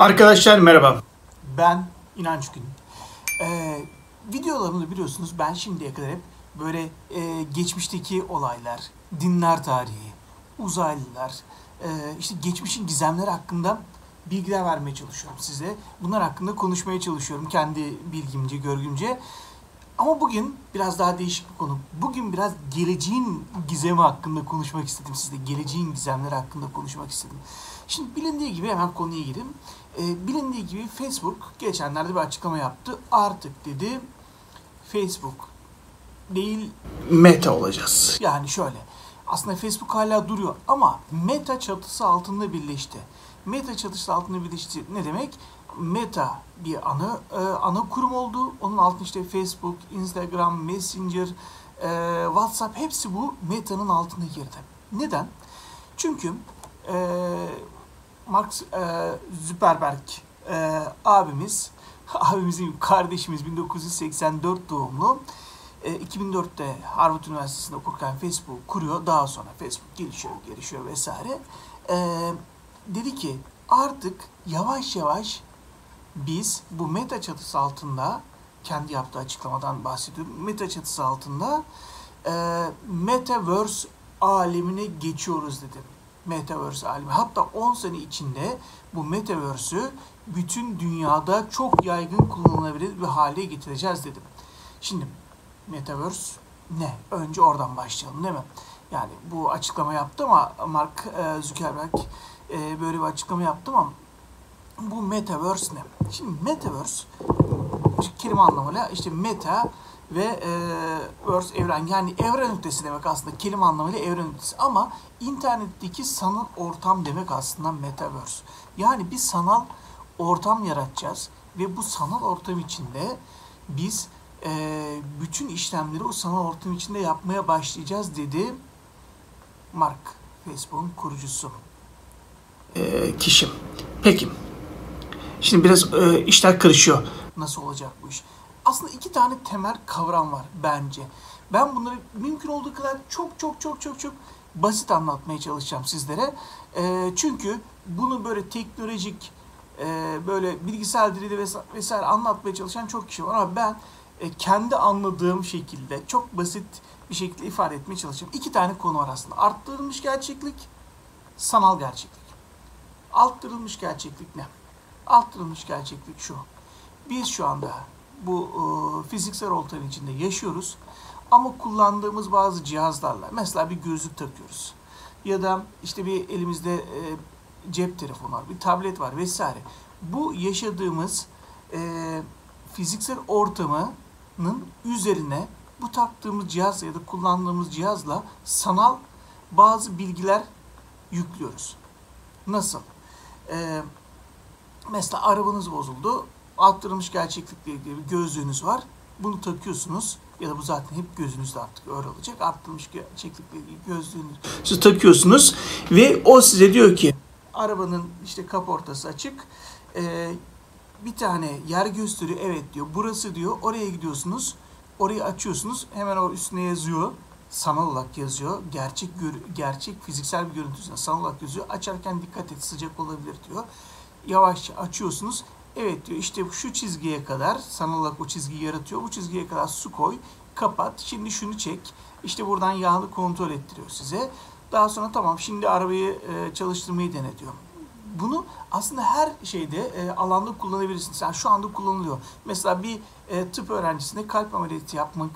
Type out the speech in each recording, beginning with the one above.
Arkadaşlar merhaba. Ben İnanç Gün. Ee, videolarımda biliyorsunuz ben şimdiye kadar hep böyle e, geçmişteki olaylar, dinler tarihi, uzaylılar, e, işte geçmişin gizemleri hakkında bilgiler vermeye çalışıyorum size. Bunlar hakkında konuşmaya çalışıyorum kendi bilgimce, görgümce. Ama bugün biraz daha değişik bir konu. Bugün biraz geleceğin gizemi hakkında konuşmak istedim sizle. Geleceğin gizemleri hakkında konuşmak istedim. Şimdi bilindiği gibi hemen konuya gireyim. E, bilindiği gibi Facebook geçenlerde bir açıklama yaptı. Artık dedi Facebook değil Meta olacağız. yani şöyle. Aslında Facebook hala duruyor ama Meta çatısı altında birleşti. Meta çatısı altında birleşti ne demek? Meta bir ana e, ana kurum oldu. Onun altında işte Facebook, Instagram, Messenger, e, WhatsApp hepsi bu Meta'nın altına girdi. Neden? Çünkü e, Mark e, Zuckerberg e, abimiz, abimizin kardeşimiz 1984 doğumlu. E, 2004'te Harvard Üniversitesi'nde okurken Facebook kuruyor. Daha sonra Facebook gelişiyor, gelişiyor vesaire. E, dedi ki artık yavaş yavaş biz bu meta çatısı altında kendi yaptığı açıklamadan bahsediyorum. Meta çatısı altında e, Metaverse alemine geçiyoruz dedim. Metaverse alemi. Hatta 10 sene içinde bu Metaverse'ü bütün dünyada çok yaygın kullanılabilir bir hale getireceğiz dedim. Şimdi Metaverse ne? Önce oradan başlayalım değil mi? Yani bu açıklama yaptı ama Mark e, Zuckerberg e, böyle bir açıklama yaptı ama bu Metaverse ne? Şimdi Metaverse kelime anlamıyla işte meta ve e, verse evren yani evren ötesi demek aslında kelime anlamıyla evren ötesi ama internetteki sanal ortam demek aslında metaverse. Yani bir sanal ortam yaratacağız ve bu sanal ortam içinde biz e, bütün işlemleri o sanal ortam içinde yapmaya başlayacağız dedi Mark, Facebook'un kurucusu. Ee, kişi. Peki. Şimdi biraz e, işler karışıyor. Nasıl olacak bu iş? Aslında iki tane temel kavram var bence. Ben bunları mümkün olduğu kadar çok çok çok çok çok basit anlatmaya çalışacağım sizlere. E, çünkü bunu böyle teknolojik, e, böyle bilgisayar diliyle vesaire, vesaire anlatmaya çalışan çok kişi var. Ama ben e, kendi anladığım şekilde çok basit bir şekilde ifade etmeye çalışacağım. İki tane konu var aslında. Arttırılmış gerçeklik, sanal gerçeklik. Arttırılmış gerçeklik ne? Arttırılmış gerçeklik şu. Biz şu anda bu e, fiziksel ortamın içinde yaşıyoruz. Ama kullandığımız bazı cihazlarla, mesela bir gözlük takıyoruz. Ya da işte bir elimizde e, cep telefonu var, bir tablet var vesaire. Bu yaşadığımız e, fiziksel ortamının üzerine bu taktığımız cihaz ya da kullandığımız cihazla sanal bazı bilgiler yüklüyoruz. Nasıl? Ee, mesela arabanız bozuldu. Arttırılmış gerçeklikle ilgili bir gözlüğünüz var. Bunu takıyorsunuz ya da bu zaten hep gözünüzde artık öyle olacak. Arttırılmış gerçeklikle ilgili gözlüğünüz. Siz takıyorsunuz ve o size diyor ki Arabanın işte kaportası açık. Ee, bir tane yer gösteriyor. Evet diyor. Burası diyor. Oraya gidiyorsunuz. Orayı açıyorsunuz. Hemen o üstüne yazıyor. Sanal olarak yazıyor. Gerçek gerçek fiziksel bir görüntüsüne sanal olarak yazıyor. Açarken dikkat et sıcak olabilir diyor. Yavaşça açıyorsunuz. Evet diyor işte şu çizgiye kadar sanal olarak o çizgiyi yaratıyor. Bu çizgiye kadar su koy. Kapat. Şimdi şunu çek. İşte buradan yağını kontrol ettiriyor size. Daha sonra tamam şimdi arabayı e, çalıştırmayı dene. Bunu aslında her şeyde e, alanda kullanabilirsiniz. Yani şu anda kullanılıyor. Mesela bir e, tıp öğrencisine kalp ameliyatı yapmak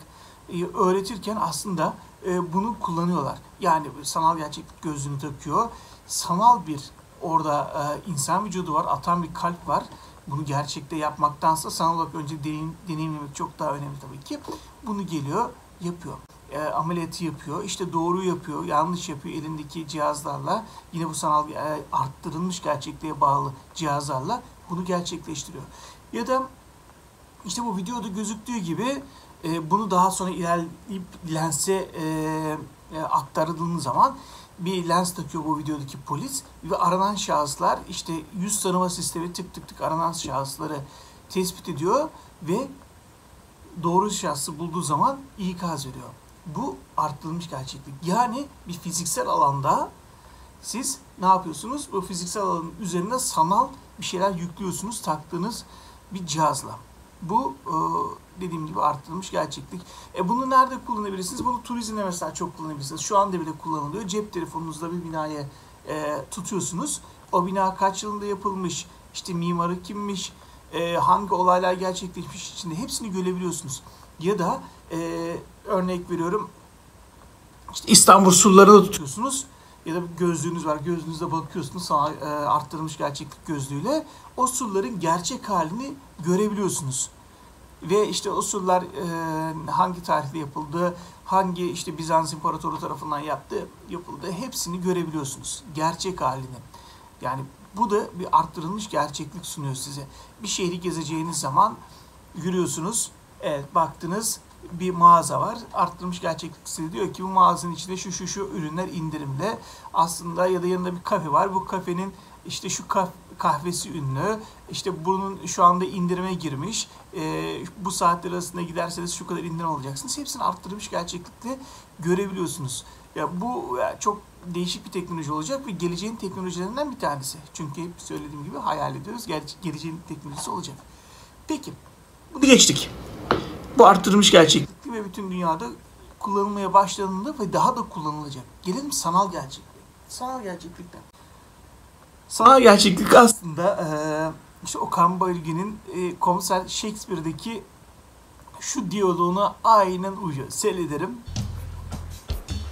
e, öğretirken aslında e, bunu kullanıyorlar. Yani sanal gerçeklik gözlüğünü takıyor. Sanal bir orada e, insan vücudu var, atan bir kalp var. Bunu gerçekte yapmaktansa sanal olarak önce deneyim, deneyimlemek çok daha önemli tabii ki. Bunu geliyor, yapıyor. E, ameliyatı yapıyor, işte doğru yapıyor, yanlış yapıyor elindeki cihazlarla. Yine bu sanal e, arttırılmış gerçekliğe bağlı cihazlarla bunu gerçekleştiriyor. Ya da işte bu videoda gözüktüğü gibi e, bunu daha sonra ilerleyip lense e, e, aktarıldığında zaman bir lens takıyor bu videodaki polis ve aranan şahıslar işte yüz tanıma sistemi tık tık tık aranan şahısları tespit ediyor ve doğru şahsı bulduğu zaman ikaz veriyor. Bu arttırılmış gerçeklik. Yani bir fiziksel alanda siz ne yapıyorsunuz? Bu fiziksel alanın üzerine sanal bir şeyler yüklüyorsunuz taktığınız bir cihazla. Bu e, dediğim gibi arttırılmış gerçeklik. E bunu nerede kullanabilirsiniz? Bunu turizmde mesela çok kullanabilirsiniz. Şu anda bile kullanılıyor. Cep telefonunuzda bir binaya e, tutuyorsunuz. O bina kaç yılında yapılmış, işte mimarı kimmiş, e, hangi olaylar gerçekleşmiş içinde hepsini görebiliyorsunuz. Ya da e, örnek veriyorum İşte İstanbul surları da tutuyor. tutuyorsunuz ya da gözlüğünüz var. Gözlüğünüzde bakıyorsunuz sana e, arttırılmış gerçeklik gözlüğüyle o surların gerçek halini görebiliyorsunuz. Ve işte o surlar e, hangi tarihte yapıldı, hangi işte Bizans İmparatoru tarafından yaptı, yapıldı hepsini görebiliyorsunuz. Gerçek halini. Yani bu da bir arttırılmış gerçeklik sunuyor size. Bir şehri gezeceğiniz zaman yürüyorsunuz. Evet baktınız bir mağaza var. Arttırılmış gerçeklik size diyor ki bu mağazanın içinde şu şu şu ürünler indirimde. Aslında ya da yanında bir kafe var. Bu kafenin işte şu kah- kahvesi ünlü. İşte bunun şu anda indirime girmiş. Ee, bu saatler arasında giderseniz şu kadar indirim alacaksınız. Hepsini arttırılmış gerçeklikte görebiliyorsunuz. Ya bu ya çok değişik bir teknoloji olacak ve geleceğin teknolojilerinden bir tanesi. Çünkü hep söylediğim gibi hayal ediyoruz. Gel- geleceğin teknolojisi olacak. Peki Bunu geçtik. Bu arttırılmış gerçeklik. gerçeklikli ve bütün dünyada kullanılmaya başlandığında ve daha da kullanılacak. Gelelim sanal gerçekliğe. Sanal gerçeklikten. Sanal gerçeklik aslında eee işte Okan Bayülgen'in eee, komiser Shakespeare'deki şu diyaloğuna aynen uyuyor. Seyrederim.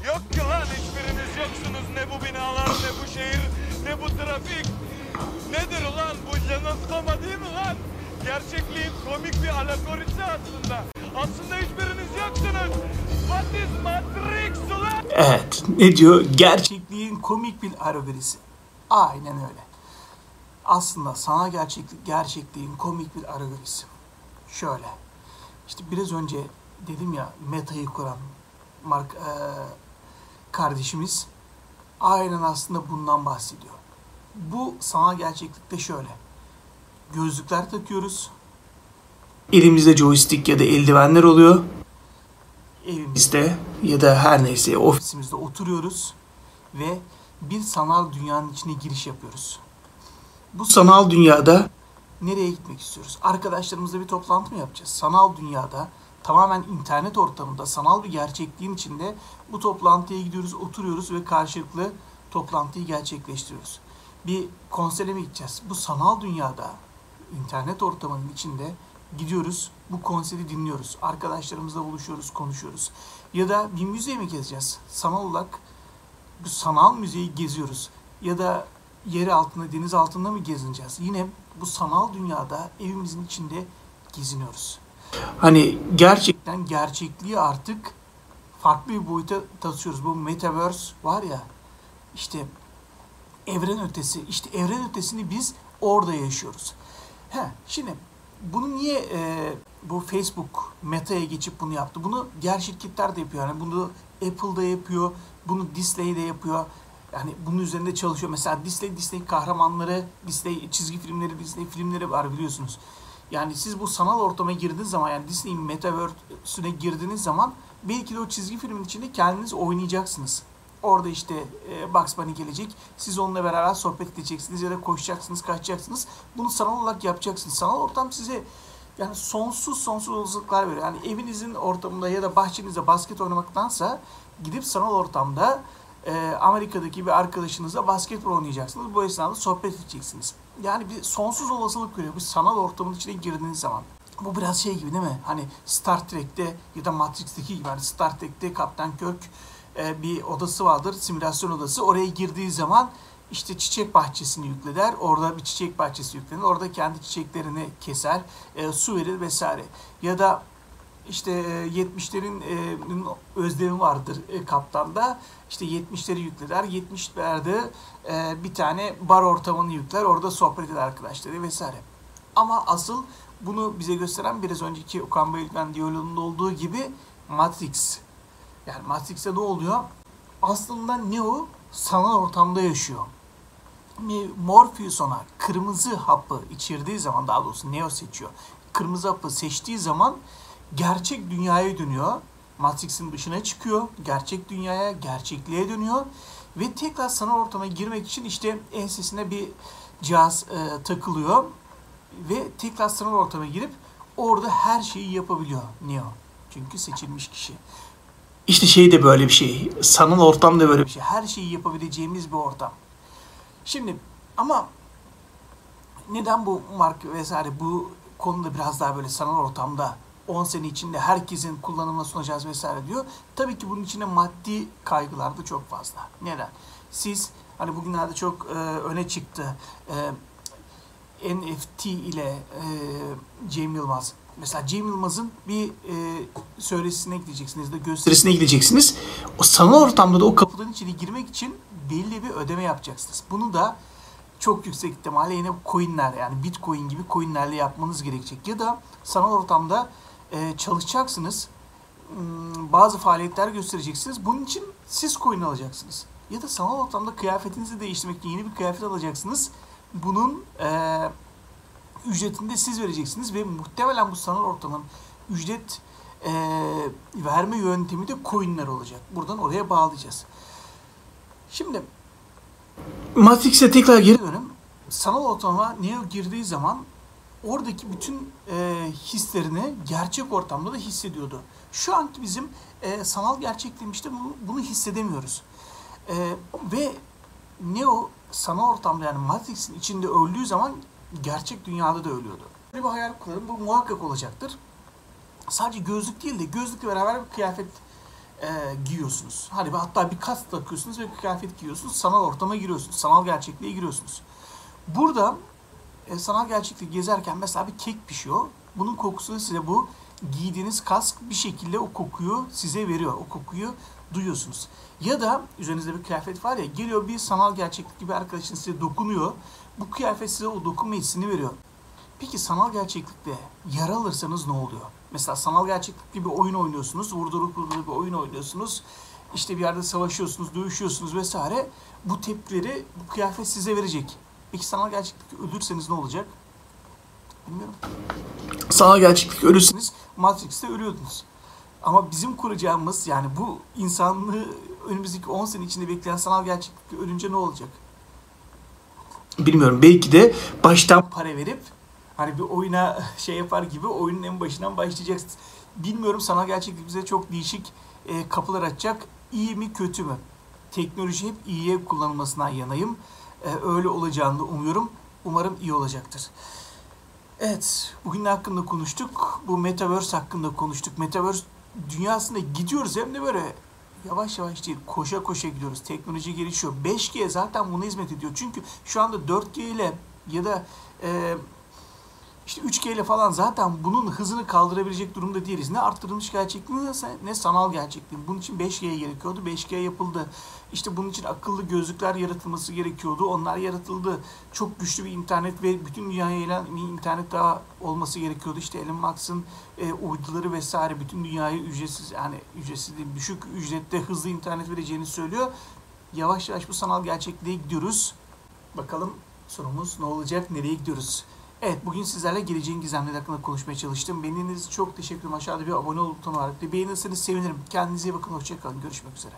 Yok ki lan hiçbiriniz yoksunuz ne bu binalar ne bu şehir ne bu trafik. Nedir ulan bu yanılsama değil mi lan? Gerçekliğin komik bir alakorisi aslında. Aslında hiçbiriniz yoksunuz. What is Matrix ulan? evet ne diyor? Gerçek Gerçekliğin komik bir alegorisi. Aynen öyle. Aslında sanal gerçeklik gerçekliğin komik bir alegorisi. Şöyle. İşte biraz önce dedim ya Meta'yı kuran Mark eee, kardeşimiz aynen aslında bundan bahsediyor. Bu sanal gerçeklikte şöyle. Gözlükler takıyoruz. elimizde joystick ya da eldivenler oluyor. Evimizde ya da her neyse ofis ofisimizde oturuyoruz ve bir sanal dünyanın içine giriş yapıyoruz. Bu sanal dünyada nereye gitmek istiyoruz? Arkadaşlarımızla bir toplantı mı yapacağız? Sanal dünyada tamamen internet ortamında sanal bir gerçekliğin içinde bu toplantıya gidiyoruz, oturuyoruz ve karşılıklı toplantıyı gerçekleştiriyoruz. Bir konsere mi gideceğiz? Bu sanal dünyada internet ortamının içinde gidiyoruz, bu konseri dinliyoruz. Arkadaşlarımızla buluşuyoruz, konuşuyoruz. Ya da bir müziğe mi gezeceğiz? Sanal olarak bu sanal müzeyi geziyoruz. Ya da yer altında, deniz altında mı gezineceğiz? Yine bu sanal dünyada evimizin içinde geziniyoruz. hani gerçek Gerçekten gerçekliği artık farklı bir boyuta taşıyoruz. Bu metaverse var ya işte evren ötesi. işte evren ötesini biz orada yaşıyoruz. He, şimdi bunu niye e, bu Facebook Meta'ya geçip bunu yaptı? Bunu diğer şirketler de yapıyor. Yani bunu Apple'da yapıyor, bunu Disney'de yapıyor. Yani bunun üzerinde çalışıyor. Mesela Disney, Disney kahramanları, Disney çizgi filmleri, Disney filmleri var biliyorsunuz. Yani siz bu sanal ortama girdiğiniz zaman yani Disney Metaverse'üne girdiğiniz zaman belki de o çizgi filmin içinde kendiniz oynayacaksınız. Orada işte e, Bugs Bunny gelecek. Siz onunla beraber sohbet edeceksiniz ya da koşacaksınız, kaçacaksınız. Bunu sanal olarak yapacaksınız. Sanal ortam size yani sonsuz sonsuz olasılıklar veriyor. Yani evinizin ortamında ya da bahçenizde basket oynamaktansa gidip sanal ortamda e, Amerika'daki bir arkadaşınızla basketbol oynayacaksınız. Bu esnada sohbet edeceksiniz. Yani bir sonsuz olasılık veriyor. Bu sanal ortamın içine girdiğiniz zaman. Bu biraz şey gibi değil mi? Hani Star Trek'te ya da Matrix'teki gibi. Hani Star Trek'te Kaptan Kirk e, bir odası vardır, simülasyon odası. Oraya girdiği zaman işte çiçek bahçesini yükler. Orada bir çiçek bahçesi yüklenir. Orada kendi çiçeklerini keser, e, su verir vesaire. Ya da işte e, 70'lerin e, özlemi vardır e, kaptanda. İşte 70'leri yükler. 70'lerde e, bir tane bar ortamını yükler. Orada sohbet eder arkadaşları vesaire. Ama asıl bunu bize gösteren biraz önceki Okan Bayülgen diyaloğunda olduğu gibi Matrix. Yani Matrix'te ne oluyor? Aslında Neo sanal ortamda yaşıyor. Morpheus ona kırmızı hapı içirdiği zaman daha doğrusu Neo seçiyor. Kırmızı hapı seçtiği zaman gerçek dünyaya dönüyor. Matrix'in dışına çıkıyor. Gerçek dünyaya, gerçekliğe dönüyor. Ve tekrar sanal ortama girmek için işte ensesine bir cihaz e, takılıyor ve tekrar sanal ortama girip orada her şeyi yapabiliyor Neo. Çünkü seçilmiş kişi. İşte şey de böyle bir şey. Sanal ortam da böyle bir şey. Her şeyi yapabileceğimiz bir ortam. Şimdi ama neden bu mark vesaire bu konuda biraz daha böyle sanal ortamda 10 sene içinde herkesin kullanımına sunacağız vesaire diyor. Tabii ki bunun içinde maddi kaygılar da çok fazla. Neden? Siz hani bugünlerde çok e, öne çıktı. E, NFT ile e, Cem Yılmaz. Mesela Cem Yılmaz'ın bir e, söyleşisine gideceksiniz de gösterisine gideceksiniz. O sanal ortamda da o kapı kapıdan içeri girmek için belli bir ödeme yapacaksınız. Bunu da çok yüksek ihtimalle yine coinler yani bitcoin gibi coinlerle yapmanız gerekecek. Ya da sanal ortamda e, çalışacaksınız. Hmm, Bazı faaliyetler göstereceksiniz. Bunun için siz coin alacaksınız. Ya da sanal ortamda kıyafetinizi değiştirmek için yeni bir kıyafet alacaksınız. Bunun e, ücretini de siz vereceksiniz ve muhtemelen bu sanal ortamın ücret e, verme yöntemi de coinler olacak. Buradan oraya bağlayacağız. Şimdi Matrix'e tekrar geri dönüm sanal ortama Neo girdiği zaman oradaki bütün e, hislerini gerçek ortamda da hissediyordu. Şu anki bizim e, sanal gerçekliğimizde bunu, bunu hissedemiyoruz. E, ve Neo sanal ortamda yani Matrix'in içinde öldüğü zaman gerçek dünyada da ölüyordu. Böyle bir hayal kurarım. Bu muhakkak olacaktır. Sadece gözlük değil de gözlükle beraber bir kıyafet e, giyiyorsunuz. Hani hatta bir kas takıyorsunuz ve kıyafet giyiyorsunuz. Sanal ortama giriyorsunuz. Sanal gerçekliğe giriyorsunuz. Burada e, sanal gerçekliği gezerken mesela bir kek pişiyor. Bunun kokusunu size bu giydiğiniz kask bir şekilde o kokuyu size veriyor. O kokuyu duyuyorsunuz. Ya da üzerinizde bir kıyafet var ya geliyor bir sanal gerçeklik gibi arkadaşın size dokunuyor. Bu kıyafet size o dokunma hissini veriyor. Peki sanal gerçeklikte yara alırsanız ne oluyor? Mesela sanal gerçeklik gibi oyun oynuyorsunuz, vurdurup vurdurup bir oyun oynuyorsunuz. İşte bir yerde savaşıyorsunuz, dövüşüyorsunuz vesaire. Bu tepkileri bu kıyafet size verecek. Peki sanal gerçeklikte ölürseniz ne olacak? Bilmiyorum. sanal gerçeklik ölüsün. Siz Matrix'te ölüyordunuz. Ama bizim kuracağımız yani bu insanlığı önümüzdeki 10 sene içinde bekleyen sanal gerçeklikte ölünce ne olacak? Bilmiyorum belki de baştan para verip hani bir oyuna şey yapar gibi oyunun en başından başlayacaksınız. Bilmiyorum sanal gerçeklik bize çok değişik e, kapılar açacak. İyi mi kötü mü? Teknoloji hep iyiye kullanılmasından yanayım. E, öyle olacağını da umuyorum. Umarım iyi olacaktır. Evet, bugün hakkında konuştuk? Bu Metaverse hakkında konuştuk. Metaverse dünyasında gidiyoruz hem de böyle yavaş yavaş değil, koşa koşa gidiyoruz. Teknoloji gelişiyor. 5G zaten buna hizmet ediyor. Çünkü şu anda 4G ile ya da e, işte 3G ile falan zaten bunun hızını kaldırabilecek durumda değiliz. Ne arttırılmış gerçekliğin ne, sanal gerçekliğin. Bunun için 5G gerekiyordu. 5G yapıldı. İşte bunun için akıllı gözlükler yaratılması gerekiyordu. Onlar yaratıldı. Çok güçlü bir internet ve bütün dünyaya yayılan bir internet daha olması gerekiyordu. İşte Elon Musk'ın e, uyduları vesaire bütün dünyayı ücretsiz yani ücretsiz değil, düşük ücrette hızlı internet vereceğini söylüyor. Yavaş yavaş bu sanal gerçekliğe gidiyoruz. Bakalım sonumuz ne olacak, nereye gidiyoruz? Evet, bugün sizlerle geleceğin gizemleri hakkında konuşmaya çalıştım. Beğendiğiniz çok teşekkür ederim. Aşağıda bir abone ol butonu var. Beğenirseniz sevinirim. Kendinize iyi bakın, hoşçakalın. Görüşmek üzere.